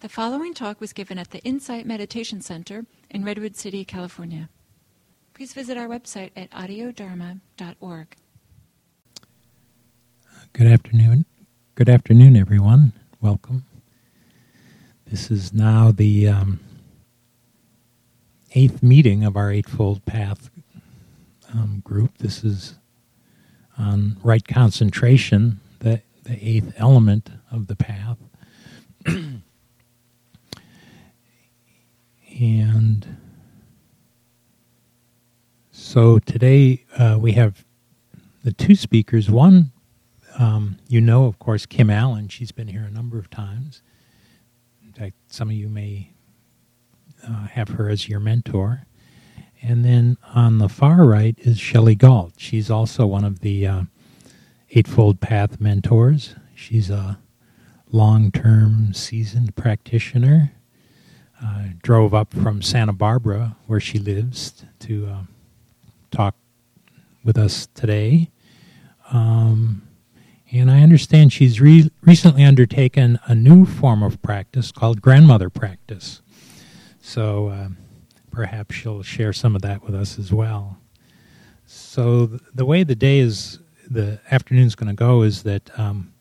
The following talk was given at the Insight Meditation Center in Redwood City, California. Please visit our website at audiodharma.org. Good afternoon. Good afternoon, everyone. Welcome. This is now the um, eighth meeting of our Eightfold Path um, group. This is on right concentration, the, the eighth element of the path. and so today uh, we have the two speakers. One, um, you know, of course, Kim Allen. She's been here a number of times. In fact, some of you may uh, have her as your mentor. And then on the far right is Shelley Galt. She's also one of the uh, Eightfold Path mentors. She's a long term seasoned practitioner. Uh, drove up from Santa Barbara, where she lives, to uh, talk with us today. Um, and I understand she's re- recently undertaken a new form of practice called grandmother practice. So uh, perhaps she'll share some of that with us as well. So th- the way the day is, the afternoon's going to go is that um,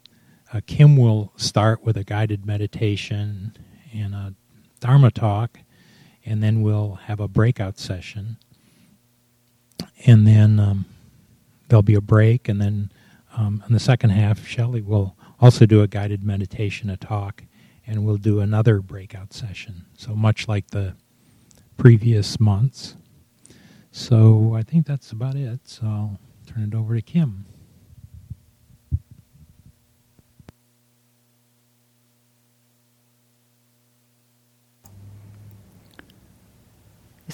uh, Kim will start with a guided meditation and a Dharma talk, and then we'll have a breakout session. And then um, there'll be a break, and then um, in the second half, Shelley will also do a guided meditation, a talk, and we'll do another breakout session. So much like the previous months. So I think that's about it. So I'll turn it over to Kim.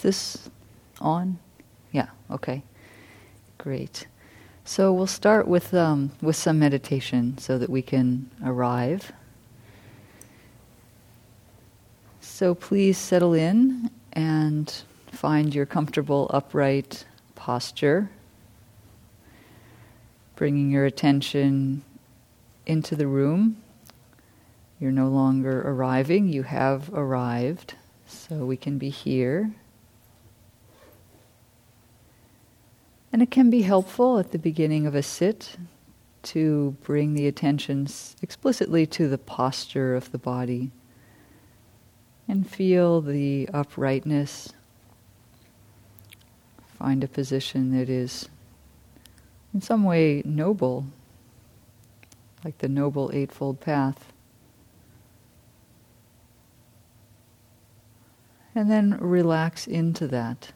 This on? Yeah, okay. Great. So we'll start with, um, with some meditation so that we can arrive. So please settle in and find your comfortable upright posture, bringing your attention into the room. You're no longer arriving, you have arrived, so we can be here. And it can be helpful at the beginning of a sit to bring the attention explicitly to the posture of the body and feel the uprightness. Find a position that is in some way noble, like the Noble Eightfold Path. And then relax into that.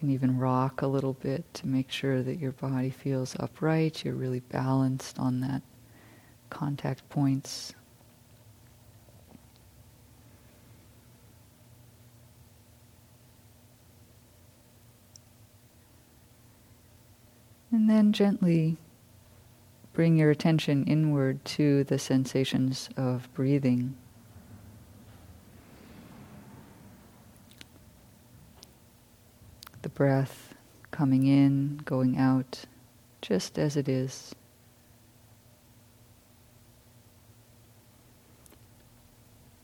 Can even rock a little bit to make sure that your body feels upright, you're really balanced on that contact points. And then gently bring your attention inward to the sensations of breathing. Breath coming in, going out, just as it is.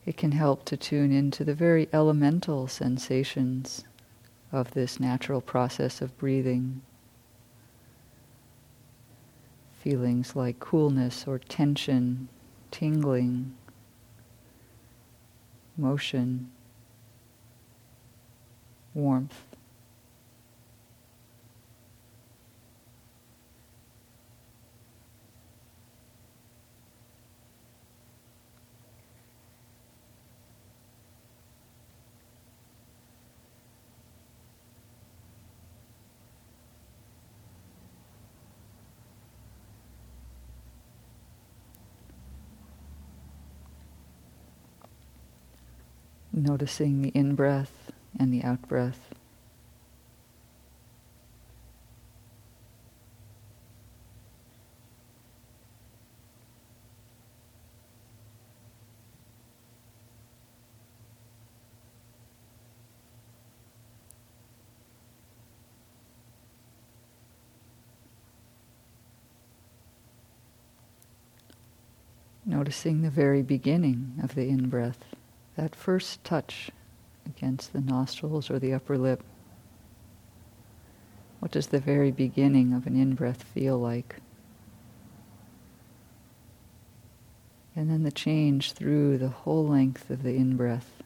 It can help to tune into the very elemental sensations of this natural process of breathing. Feelings like coolness or tension, tingling, motion, warmth. noticing the in breath and the out breath. Noticing the very beginning of the in breath that first touch against the nostrils or the upper lip. What does the very beginning of an in breath feel like? And then the change through the whole length of the in breath,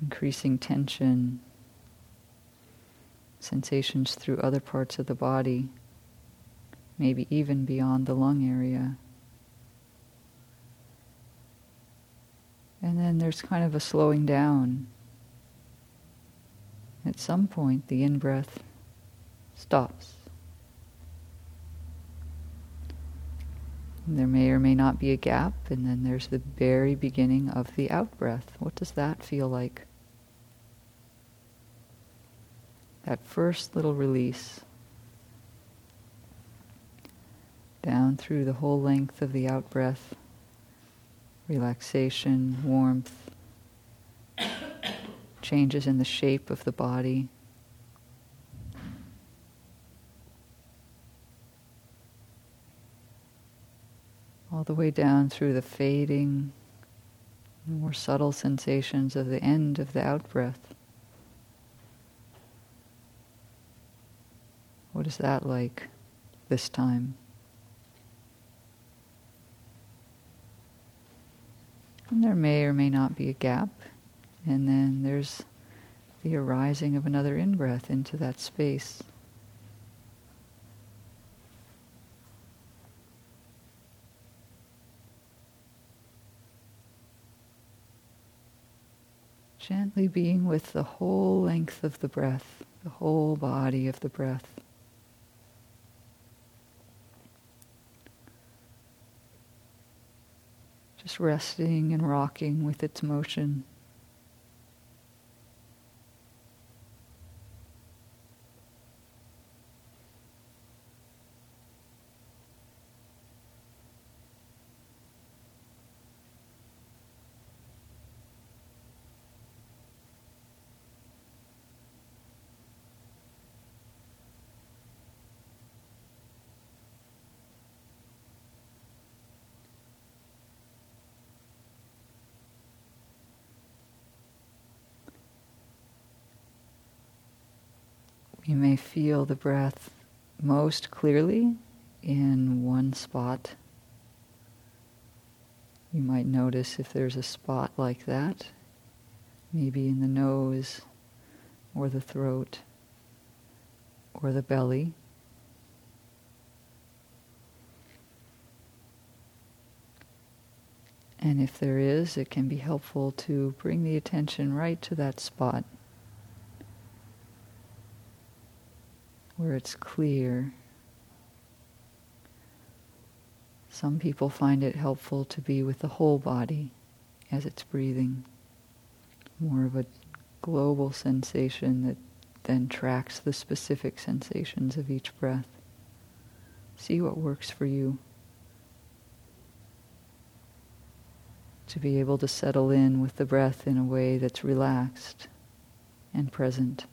increasing tension, sensations through other parts of the body, maybe even beyond the lung area. And then there's kind of a slowing down. At some point, the in breath stops. There may or may not be a gap, and then there's the very beginning of the out breath. What does that feel like? That first little release down through the whole length of the out breath relaxation, warmth, changes in the shape of the body. All the way down through the fading, more subtle sensations of the end of the out breath. What is that like this time? And there may or may not be a gap. And then there's the arising of another in breath into that space. Gently being with the whole length of the breath, the whole body of the breath. Just resting and rocking with its motion. You may feel the breath most clearly in one spot. You might notice if there's a spot like that, maybe in the nose or the throat or the belly. And if there is, it can be helpful to bring the attention right to that spot. Where it's clear. Some people find it helpful to be with the whole body as it's breathing, more of a global sensation that then tracks the specific sensations of each breath. See what works for you. To be able to settle in with the breath in a way that's relaxed and present.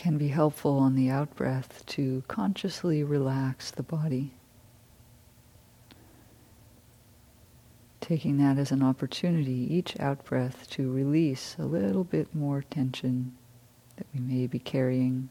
Can be helpful on the out breath to consciously relax the body. Taking that as an opportunity, each out breath, to release a little bit more tension that we may be carrying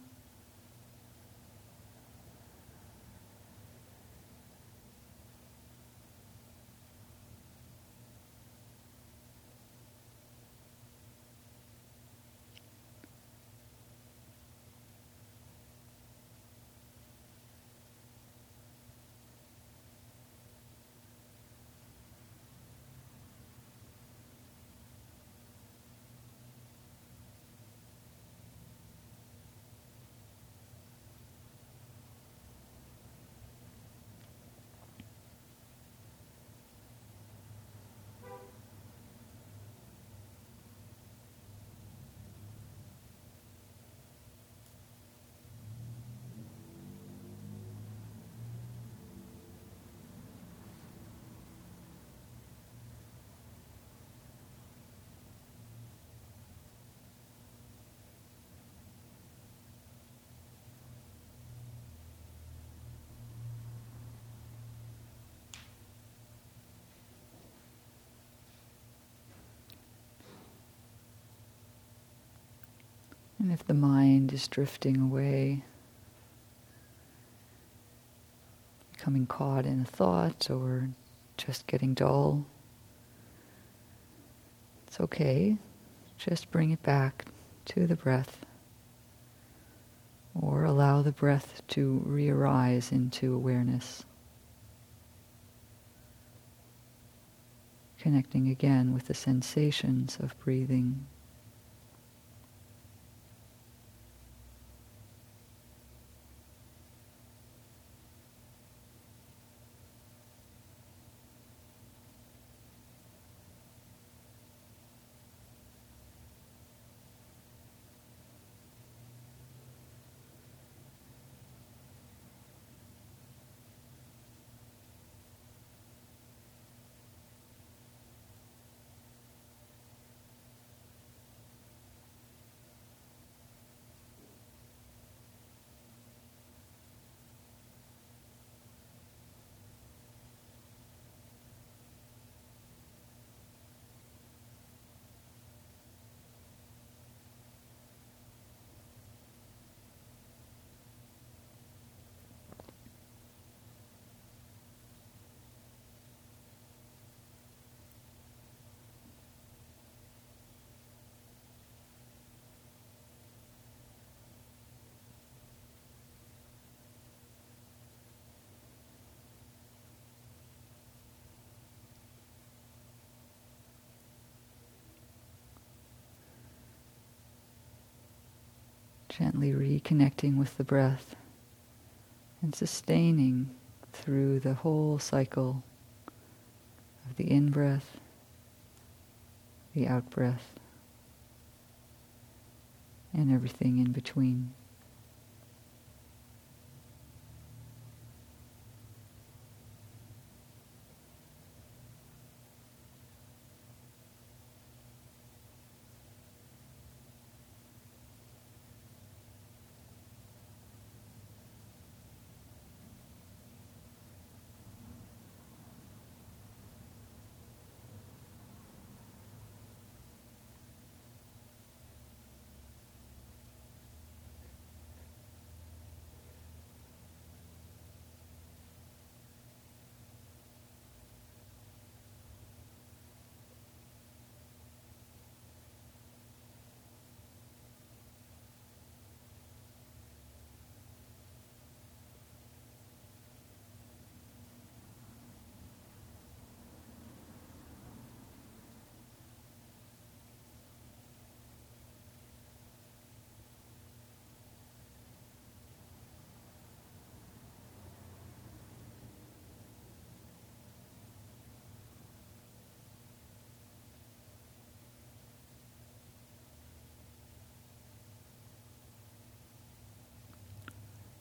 And if the mind is drifting away, becoming caught in a thought or just getting dull, it's okay. Just bring it back to the breath. Or allow the breath to re arise into awareness. Connecting again with the sensations of breathing. Gently reconnecting with the breath and sustaining through the whole cycle of the in breath, the out breath, and everything in between.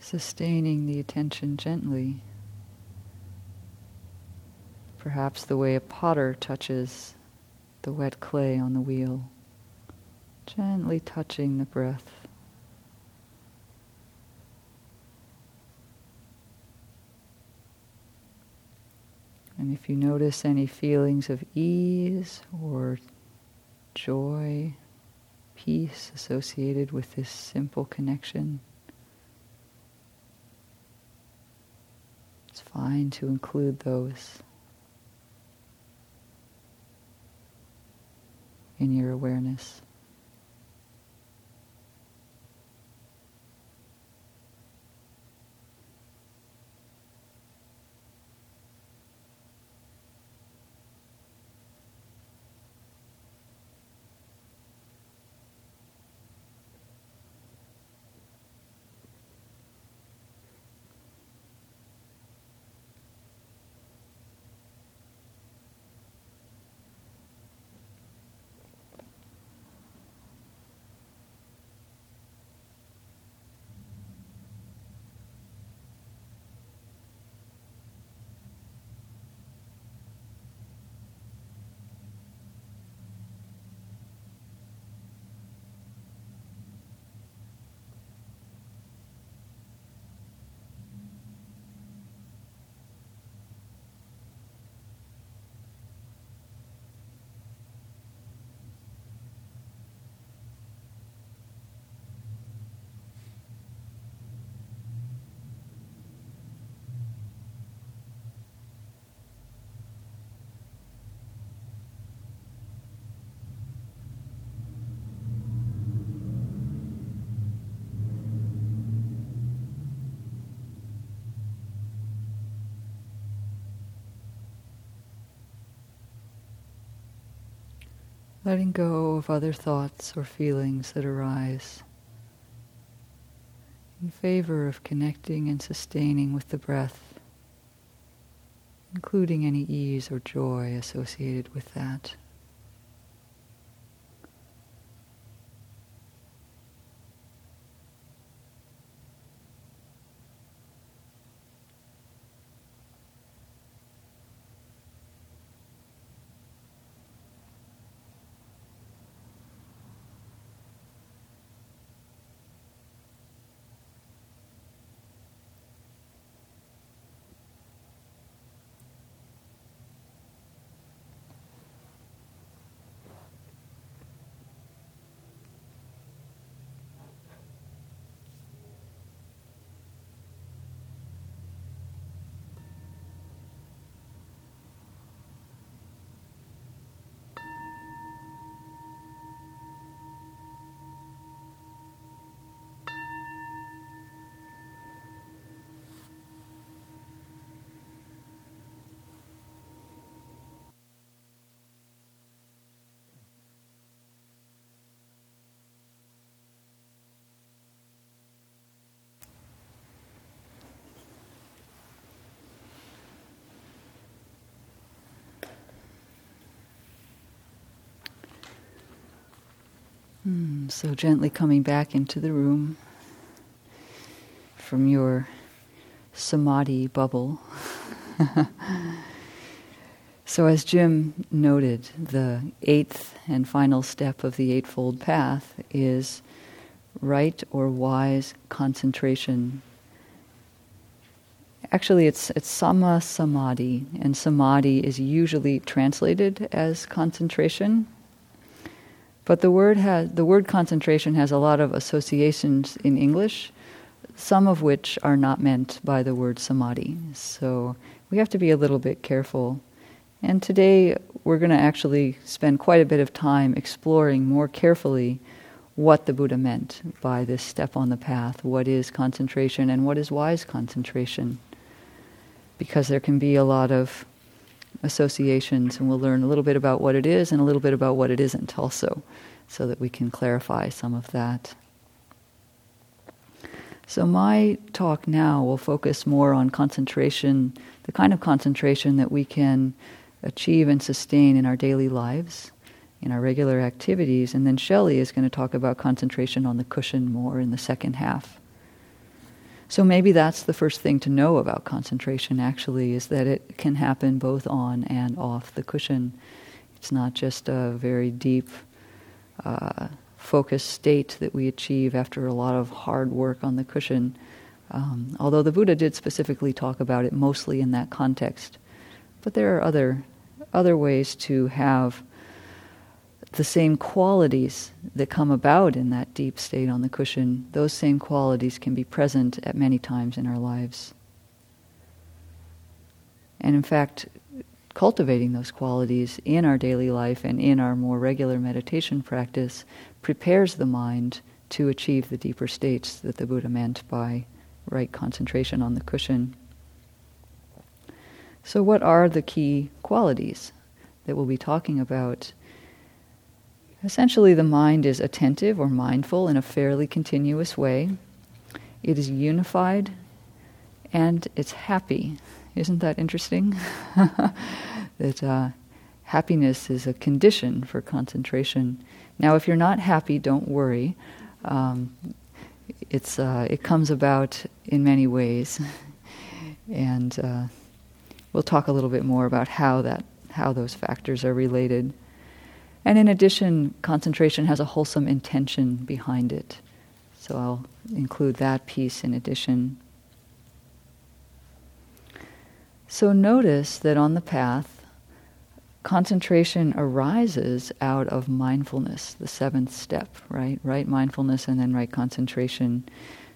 Sustaining the attention gently. Perhaps the way a potter touches the wet clay on the wheel, gently touching the breath. And if you notice any feelings of ease or joy, peace associated with this simple connection, It's fine to include those in your awareness. Letting go of other thoughts or feelings that arise in favor of connecting and sustaining with the breath, including any ease or joy associated with that. Hmm, so gently coming back into the room from your samadhi bubble. so, as Jim noted, the eighth and final step of the Eightfold Path is right or wise concentration. Actually, it's, it's samma samadhi, and samadhi is usually translated as concentration but the word has the word concentration has a lot of associations in English, some of which are not meant by the word samadhi. So we have to be a little bit careful. And today we're going to actually spend quite a bit of time exploring more carefully what the Buddha meant by this step on the path. What is concentration and what is wise concentration? Because there can be a lot of associations, and we'll learn a little bit about what it is and a little bit about what it isn't also, so that we can clarify some of that. So, my talk now will focus more on concentration, the kind of concentration that we can achieve and sustain in our daily lives, in our regular activities, and then Shelley is going to talk about concentration on the cushion more in the second half. So maybe that's the first thing to know about concentration actually is that it can happen both on and off the cushion. It's not just a very deep, uh, focused state that we achieve after a lot of hard work on the cushion. Um, although the Buddha did specifically talk about it mostly in that context. But there are other, other ways to have the same qualities that come about in that deep state on the cushion, those same qualities can be present at many times in our lives. And in fact, cultivating those qualities in our daily life and in our more regular meditation practice prepares the mind to achieve the deeper states that the Buddha meant by right concentration on the cushion. So, what are the key qualities that we'll be talking about? Essentially, the mind is attentive or mindful in a fairly continuous way. It is unified and it's happy. Isn't that interesting? that uh, happiness is a condition for concentration. Now, if you're not happy, don't worry. Um, it's, uh, it comes about in many ways. and uh, we'll talk a little bit more about how, that, how those factors are related. And in addition, concentration has a wholesome intention behind it. So I'll include that piece in addition. So notice that on the path, concentration arises out of mindfulness, the seventh step, right? Right mindfulness and then right concentration.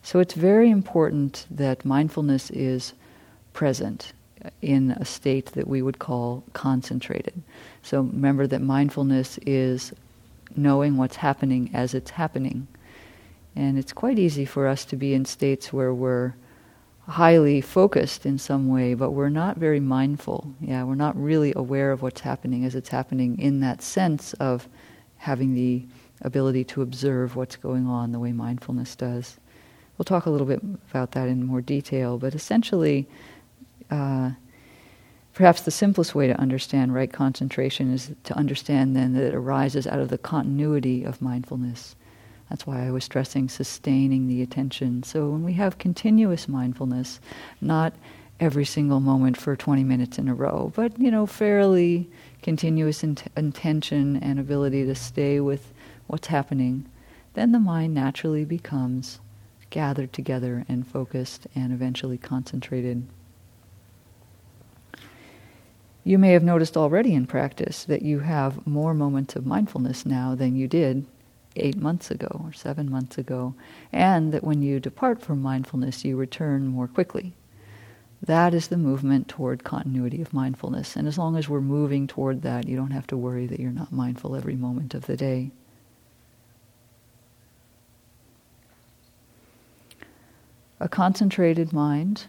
So it's very important that mindfulness is present in a state that we would call concentrated. So remember that mindfulness is knowing what's happening as it's happening. And it's quite easy for us to be in states where we're highly focused in some way, but we're not very mindful. Yeah, we're not really aware of what's happening as it's happening in that sense of having the ability to observe what's going on the way mindfulness does. We'll talk a little bit about that in more detail, but essentially, uh, perhaps the simplest way to understand right concentration is to understand then that it arises out of the continuity of mindfulness. That's why I was stressing sustaining the attention. So when we have continuous mindfulness, not every single moment for 20 minutes in a row, but you know, fairly continuous int- intention and ability to stay with what's happening, then the mind naturally becomes gathered together and focused and eventually concentrated. You may have noticed already in practice that you have more moments of mindfulness now than you did eight months ago or seven months ago, and that when you depart from mindfulness, you return more quickly. That is the movement toward continuity of mindfulness. And as long as we're moving toward that, you don't have to worry that you're not mindful every moment of the day. A concentrated mind,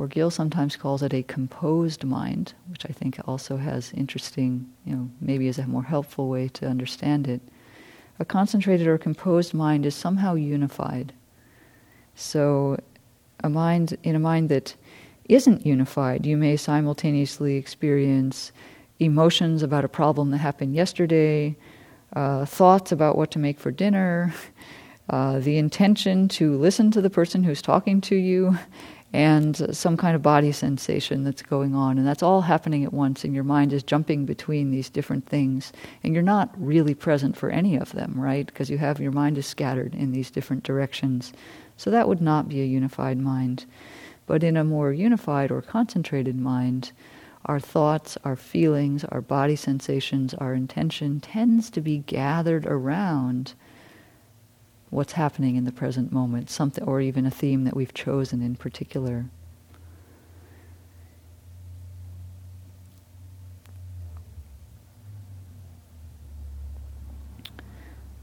or Gil sometimes calls it a composed mind, which I think also has interesting, you know, maybe is a more helpful way to understand it. A concentrated or composed mind is somehow unified. So, a mind in a mind that isn't unified. You may simultaneously experience emotions about a problem that happened yesterday, uh, thoughts about what to make for dinner, uh, the intention to listen to the person who's talking to you, and some kind of body sensation that's going on. And that's all happening at once, and your mind is jumping between these different things. And you're not really present for any of them, right? Because you have your mind is scattered in these different directions. So that would not be a unified mind. But in a more unified or concentrated mind, our thoughts, our feelings, our body sensations, our intention tends to be gathered around what's happening in the present moment, something or even a theme that we've chosen in particular.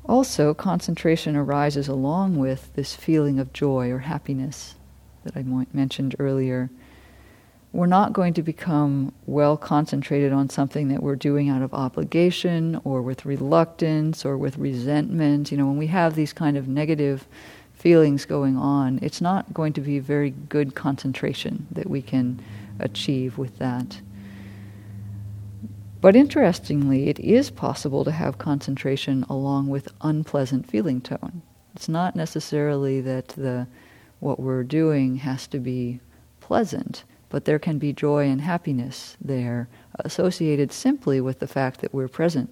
Also, concentration arises along with this feeling of joy or happiness that I mentioned earlier, we're not going to become well concentrated on something that we're doing out of obligation or with reluctance or with resentment. You know, when we have these kind of negative feelings going on, it's not going to be very good concentration that we can achieve with that. But interestingly, it is possible to have concentration along with unpleasant feeling tone. It's not necessarily that the what we're doing has to be pleasant, but there can be joy and happiness there associated simply with the fact that we're present.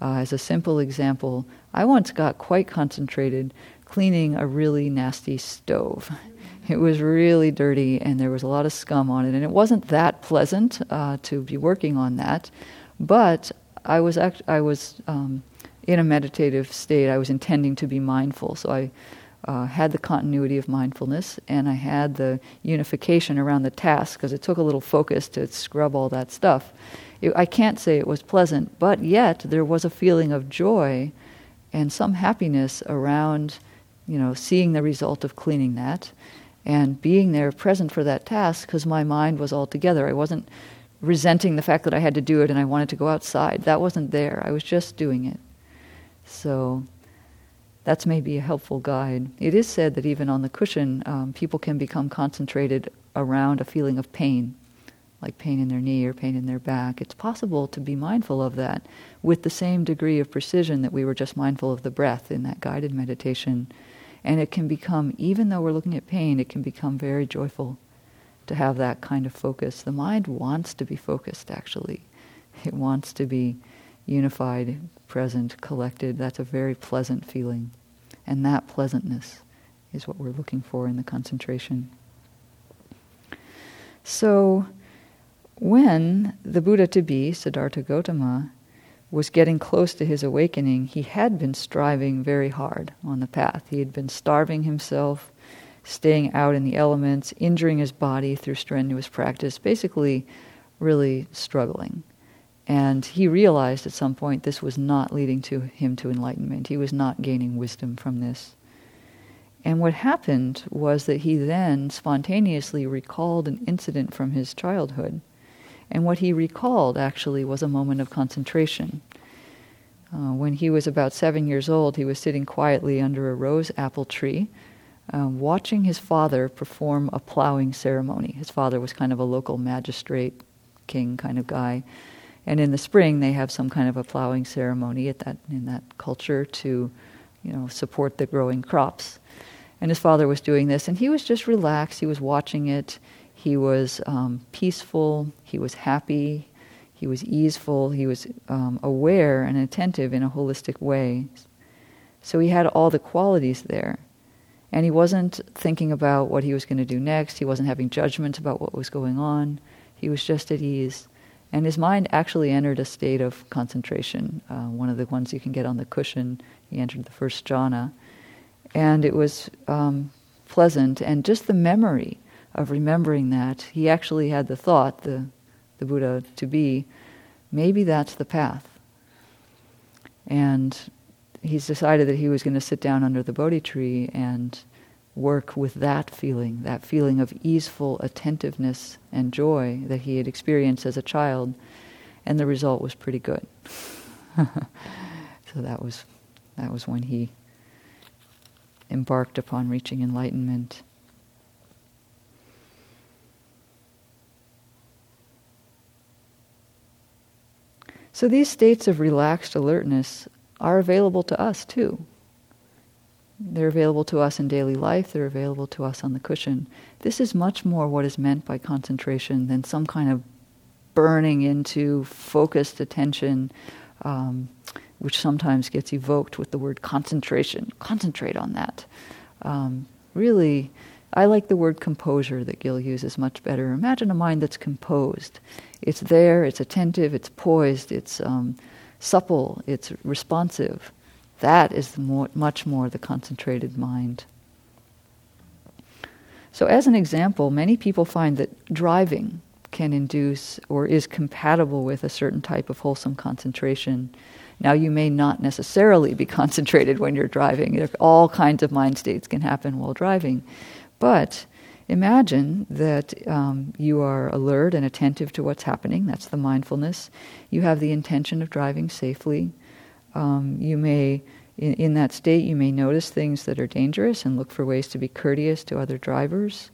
Uh, as a simple example, I once got quite concentrated cleaning a really nasty stove. It was really dirty and there was a lot of scum on it, and it wasn't that pleasant uh, to be working on that. But I was act- I was um, in a meditative state. I was intending to be mindful, so I uh, had the continuity of mindfulness and I had the unification around the task because it took a little focus to scrub all that stuff. It, I can't say it was pleasant, but yet there was a feeling of joy and some happiness around, you know, seeing the result of cleaning that and being there present for that task because my mind was all together. I wasn't resenting the fact that I had to do it and I wanted to go outside. That wasn't there. I was just doing it. So that's maybe a helpful guide. It is said that even on the cushion, um, people can become concentrated around a feeling of pain, like pain in their knee or pain in their back. It's possible to be mindful of that with the same degree of precision that we were just mindful of the breath in that guided meditation. And it can become, even though we're looking at pain, it can become very joyful to have that kind of focus. The mind wants to be focused, actually. It wants to be unified, present, collected. That's a very pleasant feeling. And that pleasantness is what we're looking for in the concentration. So, when the Buddha to be, Siddhartha Gautama, was getting close to his awakening, he had been striving very hard on the path. He had been starving himself, staying out in the elements, injuring his body through strenuous practice, basically, really struggling. And he realized at some point this was not leading to him to enlightenment. He was not gaining wisdom from this. And what happened was that he then spontaneously recalled an incident from his childhood. And what he recalled actually was a moment of concentration. Uh, when he was about seven years old, he was sitting quietly under a rose apple tree, uh, watching his father perform a plowing ceremony. His father was kind of a local magistrate, king kind of guy. And in the spring, they have some kind of a plowing ceremony at that, in that culture to you know, support the growing crops. And his father was doing this, and he was just relaxed. He was watching it. He was um, peaceful. He was happy. He was easeful. He was um, aware and attentive in a holistic way. So he had all the qualities there. And he wasn't thinking about what he was going to do next. He wasn't having judgments about what was going on. He was just at ease. And his mind actually entered a state of concentration, uh, one of the ones you can get on the cushion. He entered the first jhana. And it was um, pleasant. And just the memory of remembering that, he actually had the thought, the, the Buddha to be, maybe that's the path. And he's decided that he was going to sit down under the Bodhi tree and work with that feeling, that feeling of easeful attentiveness and joy that he had experienced as a child, and the result was pretty good. so that was that was when he embarked upon reaching enlightenment. So these states of relaxed alertness are available to us too. They're available to us in daily life, they're available to us on the cushion. This is much more what is meant by concentration than some kind of burning into focused attention, um, which sometimes gets evoked with the word concentration. Concentrate on that. Um, really, I like the word composure that Gil uses much better. Imagine a mind that's composed. It's there, it's attentive, it's poised, it's um, supple, it's responsive. That is more, much more the concentrated mind. So, as an example, many people find that driving can induce or is compatible with a certain type of wholesome concentration. Now, you may not necessarily be concentrated when you're driving. All kinds of mind states can happen while driving. But imagine that um, you are alert and attentive to what's happening. That's the mindfulness. You have the intention of driving safely. Um, you may, in, in that state, you may notice things that are dangerous and look for ways to be courteous to other drivers.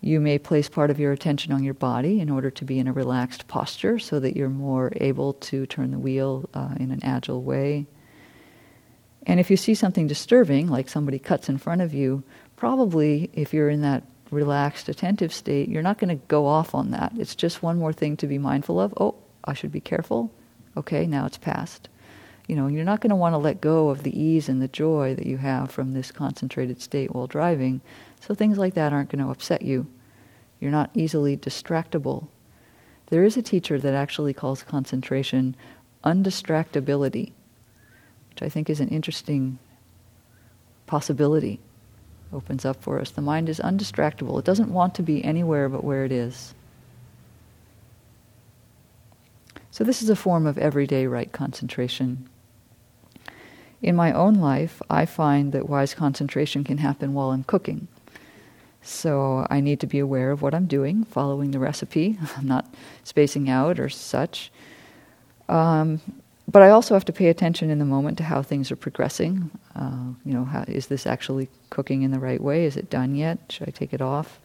You may place part of your attention on your body in order to be in a relaxed posture so that you're more able to turn the wheel uh, in an agile way. And if you see something disturbing, like somebody cuts in front of you, probably if you're in that relaxed, attentive state, you're not going to go off on that. It's just one more thing to be mindful of. Oh, I should be careful. Okay, now it's past you know, you're not going to want to let go of the ease and the joy that you have from this concentrated state while driving. So things like that aren't going to upset you. You're not easily distractible. There is a teacher that actually calls concentration undistractability, which I think is an interesting possibility. Opens up for us. The mind is undistractable. It doesn't want to be anywhere but where it is. So, this is a form of everyday right concentration. In my own life, I find that wise concentration can happen while I'm cooking. So I need to be aware of what I'm doing, following the recipe. I'm not spacing out or such. Um, but I also have to pay attention in the moment to how things are progressing. Uh, you know, how, is this actually cooking in the right way? Is it done yet? Should I take it off?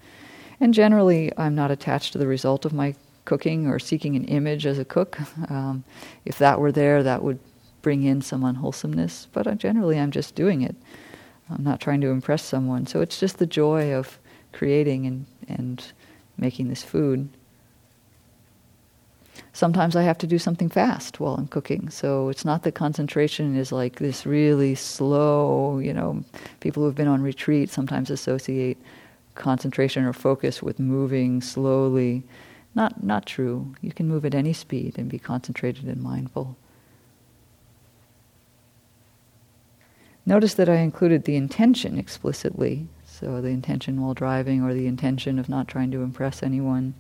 And generally, I'm not attached to the result of my cooking or seeking an image as a cook. Um, if that were there, that would bring in some unwholesomeness, but generally I'm just doing it. I'm not trying to impress someone. So it's just the joy of creating and, and making this food. Sometimes I have to do something fast while I'm cooking. So it's not that concentration is like this really slow, you know, people who've been on retreat sometimes associate concentration or focus with moving slowly. Not, not true. You can move at any speed and be concentrated and mindful. Notice that I included the intention explicitly, so the intention while driving or the intention of not trying to impress anyone.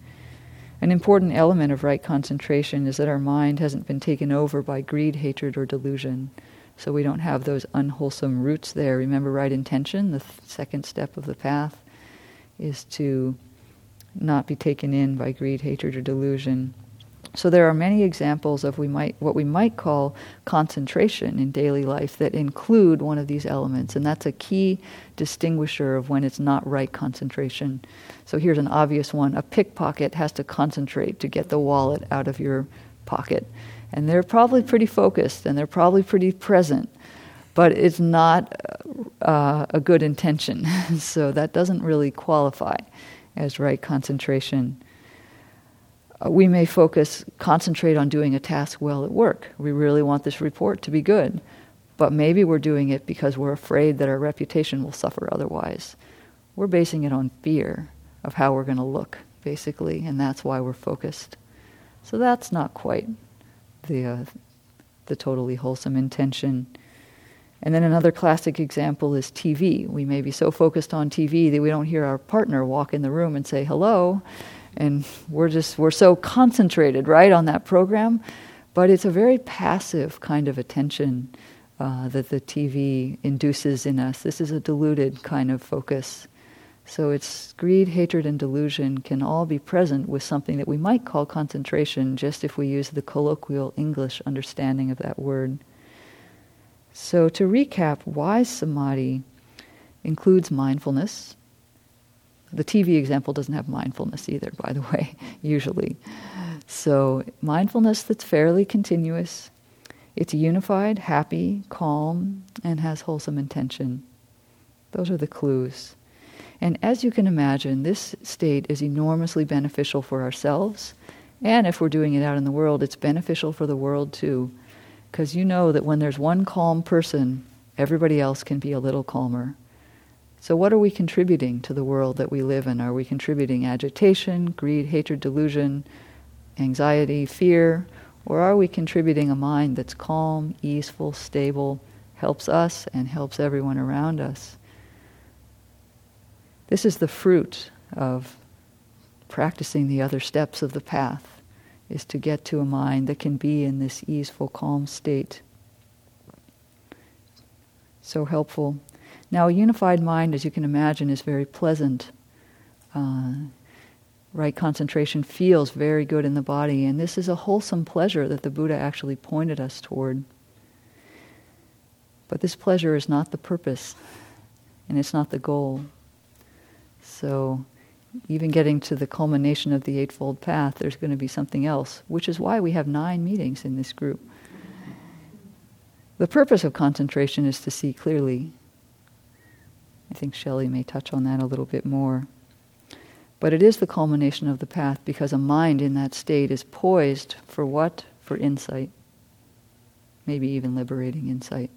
An important element of right concentration is that our mind hasn't been taken over by greed, hatred, or delusion. So we don't have those unwholesome roots there. Remember, right intention, the th- second step of the path, is to not be taken in by greed, hatred, or delusion. So there are many examples of we might what we might call concentration in daily life that include one of these elements, and that's a key distinguisher of when it's not right concentration. So here's an obvious one: a pickpocket has to concentrate to get the wallet out of your pocket, and they're probably pretty focused and they're probably pretty present, but it's not uh, a good intention. so that doesn't really qualify as right concentration. Uh, we may focus, concentrate on doing a task well at work. We really want this report to be good. But maybe we're doing it because we're afraid that our reputation will suffer otherwise. We're basing it on fear of how we're going to look, basically, and that's why we're focused. So that's not quite the, uh, the totally wholesome intention. And then another classic example is TV. We may be so focused on TV that we don't hear our partner walk in the room and say hello, and we're just we're so concentrated right on that program. But it's a very passive kind of attention uh, that the tv induces in us. This is a diluted kind of focus. So it's greed hatred and delusion can all be present with something that we might call concentration just if we use the colloquial english understanding of that word. So to recap wise samadhi includes mindfulness the TV example doesn't have mindfulness either, by the way, usually. So, mindfulness that's fairly continuous, it's unified, happy, calm, and has wholesome intention. Those are the clues. And as you can imagine, this state is enormously beneficial for ourselves. And if we're doing it out in the world, it's beneficial for the world too. Because you know that when there's one calm person, everybody else can be a little calmer. So, what are we contributing to the world that we live in? Are we contributing agitation, greed, hatred, delusion, anxiety, fear? Or are we contributing a mind that's calm, easeful, stable, helps us and helps everyone around us? This is the fruit of practicing the other steps of the path, is to get to a mind that can be in this easeful, calm state. So helpful now, a unified mind, as you can imagine, is very pleasant. Uh, right concentration feels very good in the body, and this is a wholesome pleasure that the Buddha actually pointed us toward. But this pleasure is not the purpose, and it's not the goal. So, even getting to the culmination of the Eightfold Path, there's going to be something else, which is why we have nine meetings in this group. The purpose of concentration is to see clearly I think Shelley may touch on that a little bit more. But it is the culmination of the path because a mind in that state is poised for what? For insight. Maybe even liberating insight.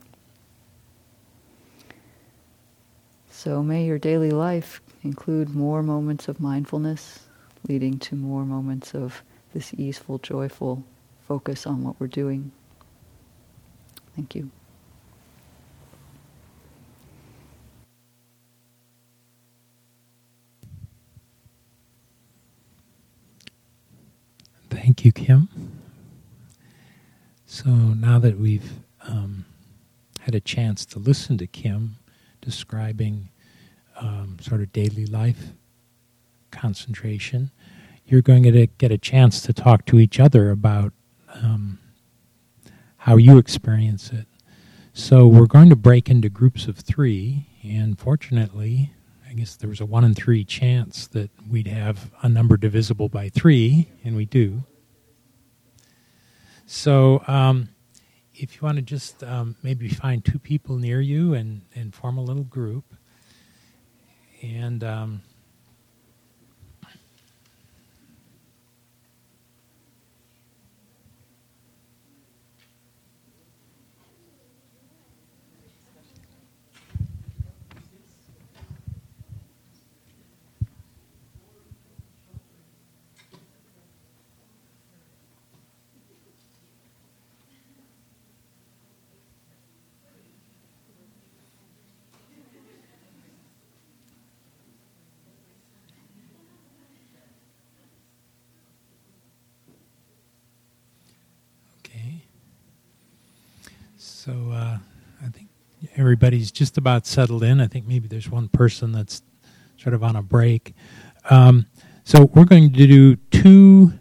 So may your daily life include more moments of mindfulness, leading to more moments of this easeful, joyful focus on what we're doing. Thank you. Thank you, Kim. So now that we've um, had a chance to listen to Kim describing um, sort of daily life concentration, you're going to get a chance to talk to each other about um, how you experience it. So we're going to break into groups of three, and fortunately, I guess there was a one in three chance that we'd have a number divisible by three, and we do. So um, if you want to just um, maybe find two people near you and, and form a little group, and um, So uh, I think everybody's just about settled in. I think maybe there's one person that's sort of on a break. Um, so we're going to do two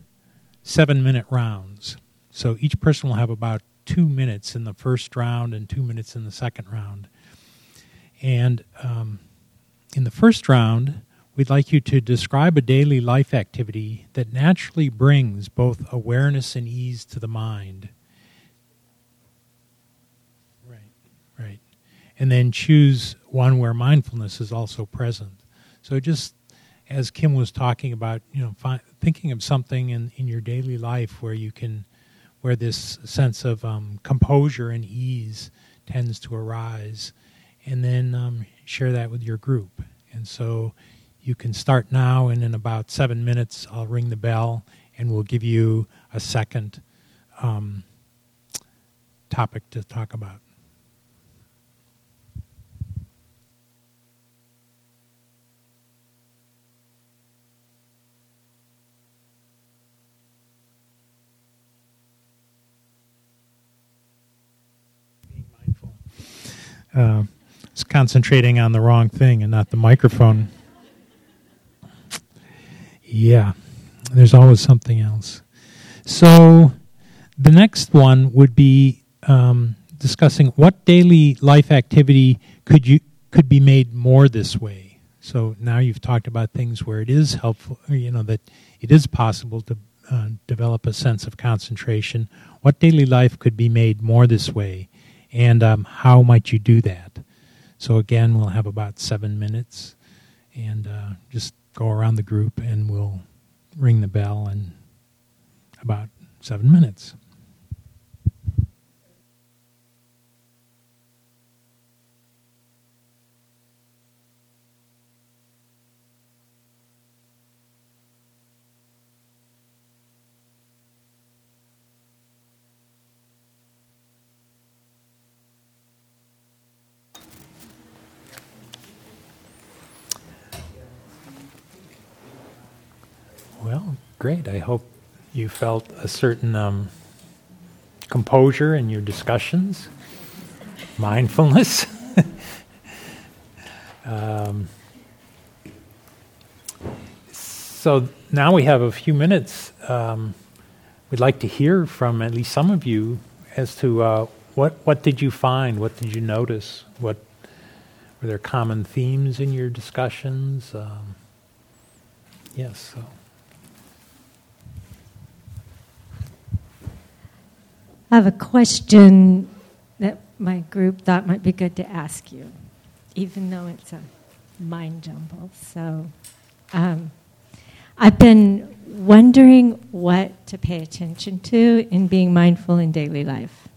seven minute rounds. So each person will have about two minutes in the first round and two minutes in the second round. And um, in the first round, we'd like you to describe a daily life activity that naturally brings both awareness and ease to the mind. Right, right. And then choose one where mindfulness is also present. So just as Kim was talking about, you know, fi- thinking of something in, in your daily life where you can, where this sense of um, composure and ease tends to arise, and then um, share that with your group. And so you can start now, and in about seven minutes, I'll ring the bell and we'll give you a second um, topic to talk about. Being mindful. Uh, it's concentrating on the wrong thing and not the microphone. Yeah, there's always something else. So the next one would be um, discussing what daily life activity could you could be made more this way. So now you've talked about things where it is helpful, you know, that it is possible to uh, develop a sense of concentration. What daily life could be made more this way, and um, how might you do that? So again, we'll have about seven minutes, and uh, just go around the group, and we'll ring the bell in about seven minutes. Well, great. I hope you felt a certain um, composure in your discussions, mindfulness. um, so now we have a few minutes. Um, we'd like to hear from at least some of you as to uh, what what did you find? What did you notice? What were there common themes in your discussions? Um, yes. So. Have a question that my group thought might be good to ask you, even though it's a mind jumble. So um, I've been wondering what to pay attention to in being mindful in daily life.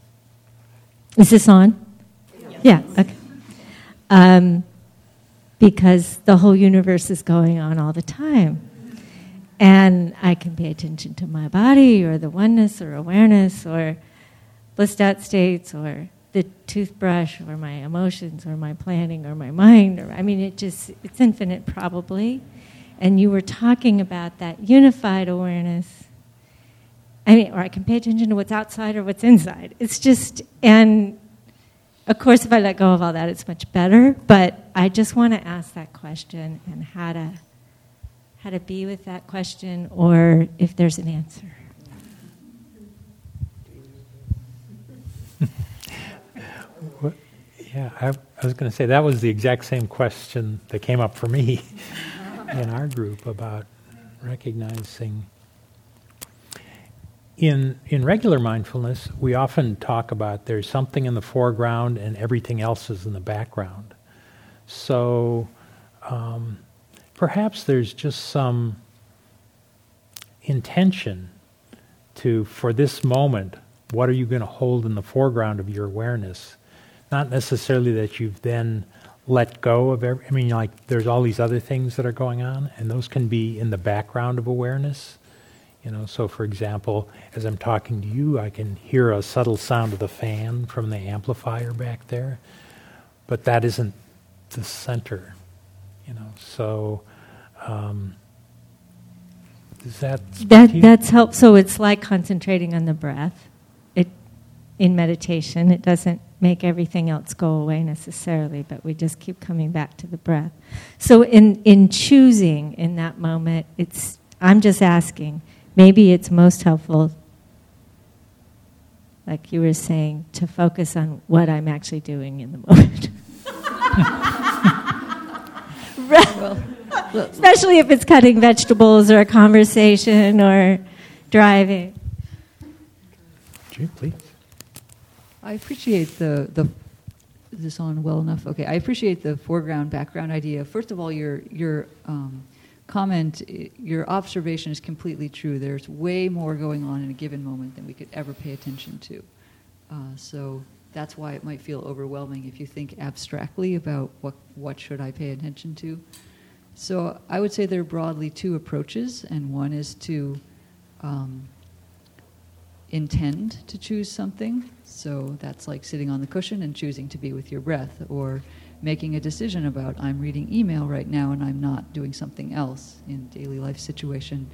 Is this on? Yes. Yeah, okay. Um, because the whole universe is going on all the time. And I can pay attention to my body or the oneness or awareness or out states or the toothbrush or my emotions or my planning or my mind or I mean it just it's infinite probably. And you were talking about that unified awareness. I mean or I can pay attention to what's outside or what's inside. It's just and of course if I let go of all that it's much better. But I just want to ask that question and how to how to be with that question or if there's an answer Yeah, I, I was going to say that was the exact same question that came up for me in our group about recognizing. In, in regular mindfulness, we often talk about there's something in the foreground and everything else is in the background. So um, perhaps there's just some intention to, for this moment, what are you going to hold in the foreground of your awareness? Not necessarily that you've then let go of every, I mean, like, there's all these other things that are going on, and those can be in the background of awareness. You know, so for example, as I'm talking to you, I can hear a subtle sound of the fan from the amplifier back there, but that isn't the center. You know, so um, does that that that's help? So it's like concentrating on the breath. It in meditation, it doesn't make everything else go away necessarily, but we just keep coming back to the breath. So in in choosing in that moment, it's I'm just asking, maybe it's most helpful, like you were saying, to focus on what I'm actually doing in the moment. well, Especially if it's cutting vegetables or a conversation or driving. please. I appreciate the, the is this on well enough? Okay, I appreciate the foreground background idea. First of all, your your um, comment, your observation is completely true. There's way more going on in a given moment than we could ever pay attention to. Uh, so that's why it might feel overwhelming if you think abstractly about what what should I pay attention to. So I would say there are broadly two approaches, and one is to um, intend to choose something. So that's like sitting on the cushion and choosing to be with your breath, or making a decision about I'm reading email right now and I'm not doing something else in daily life situation.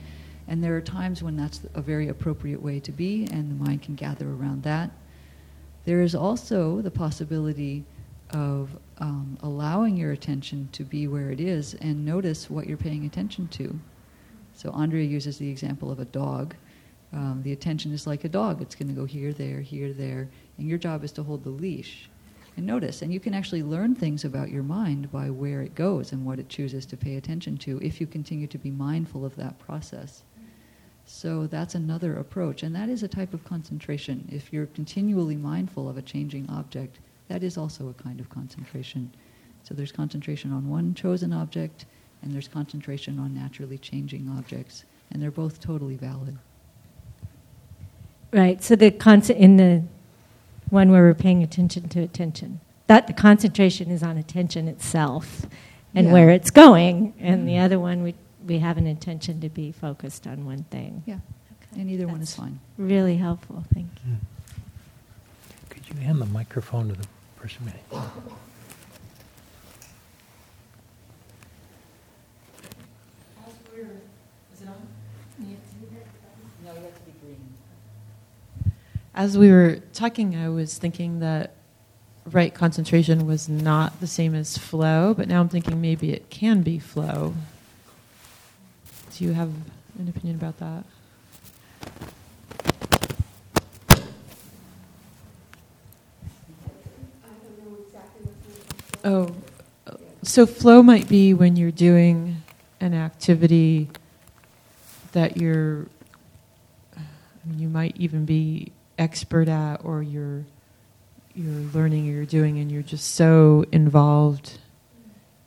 And there are times when that's a very appropriate way to be, and the mind can gather around that. There is also the possibility of um, allowing your attention to be where it is and notice what you're paying attention to. So Andrea uses the example of a dog. Um, the attention is like a dog. It's going to go here, there, here, there, and your job is to hold the leash and notice. And you can actually learn things about your mind by where it goes and what it chooses to pay attention to if you continue to be mindful of that process. So that's another approach, and that is a type of concentration. If you're continually mindful of a changing object, that is also a kind of concentration. So there's concentration on one chosen object, and there's concentration on naturally changing objects, and they're both totally valid. Right. So the concept in the one where we're paying attention to attention, that the concentration is on attention itself and yeah. where it's going, and mm-hmm. the other one we we have an intention to be focused on one thing. Yeah. Okay. And either That's one is fine. Really helpful. Thank you. Mm. Could you hand the microphone to the person? As we were talking, I was thinking that right concentration was not the same as flow, but now I'm thinking maybe it can be flow. Do you have an opinion about that? Oh, so flow might be when you're doing an activity that you're, I mean, you might even be expert at, or you're you're learning, or you're doing, and you're just so involved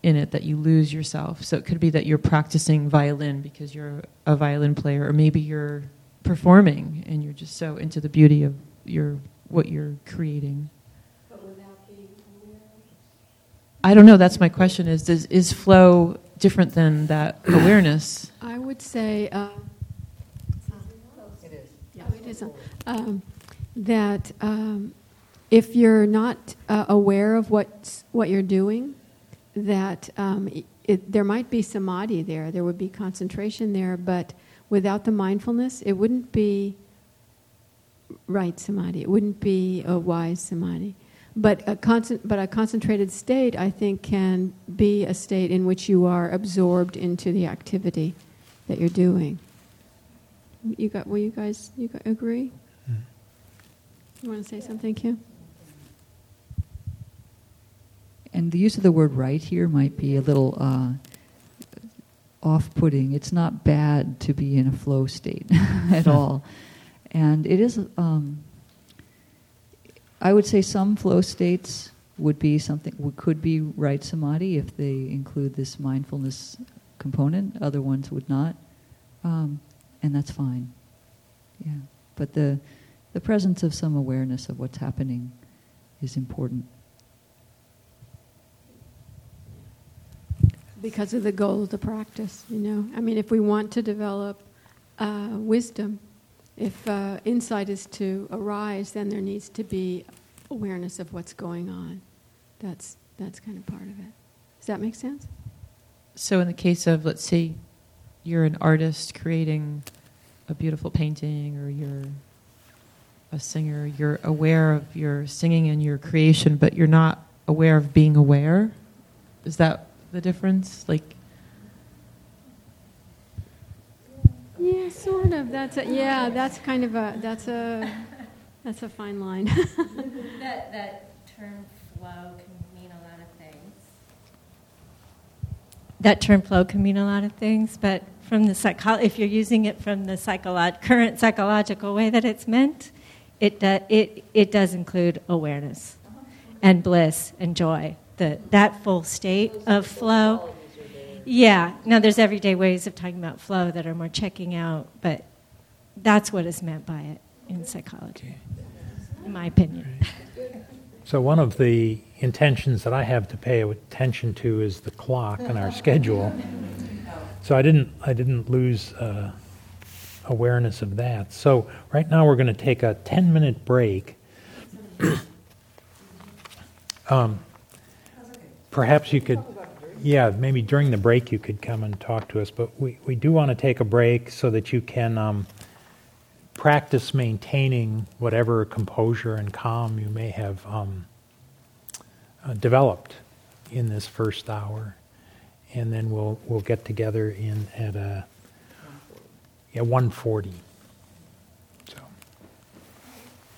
in it that you lose yourself. So it could be that you're practicing violin because you're a violin player, or maybe you're performing and you're just so into the beauty of your what you're creating. I don't know. That's my question. Is is, is flow different than that awareness? I would say. Uh, it is. Yeah, it is. Um, that um, if you're not uh, aware of what what you're doing, that um, it, there might be samadhi there. There would be concentration there, but without the mindfulness, it wouldn't be right samadhi. It wouldn't be a wise samadhi. But a, con- but a concentrated state, I think, can be a state in which you are absorbed into the activity that you're doing. You got? Will you guys? You agree? You want to say something, Kim? And the use of the word right here might be a little uh, off-putting. It's not bad to be in a flow state at all, and it is. Um, I would say some flow states would be something could be right samadhi if they include this mindfulness component. Other ones would not, um, and that's fine. Yeah, but the the presence of some awareness of what's happening is important. Because of the goal of the practice, you know. I mean, if we want to develop uh, wisdom, if uh, insight is to arise, then there needs to be awareness of what's going on. That's, that's kind of part of it. Does that make sense? So, in the case of, let's say, you're an artist creating a beautiful painting, or you're a singer, you're aware of your singing and your creation, but you're not aware of being aware. Is that the difference? Like, Yeah, sort of. That's a, yeah. That's kind of a that's a that's a fine line. that that term flow can mean a lot of things. That term flow can mean a lot of things, but from the psycho- if you're using it from the psycholo- current psychological way that it's meant, it do- it it does include awareness and bliss and joy. The that full state of flow. Yeah. Now there's everyday ways of talking about flow that are more checking out, but that's what is meant by it in psychology, in my opinion. So one of the intentions that I have to pay attention to is the clock and our schedule. So I didn't I didn't lose uh, awareness of that. So right now we're going to take a 10 minute break. um, perhaps you could, yeah, maybe during the break you could come and talk to us. But we, we do want to take a break so that you can um, practice maintaining whatever composure and calm you may have um, uh, developed in this first hour, and then we'll we'll get together in at a yeah 140.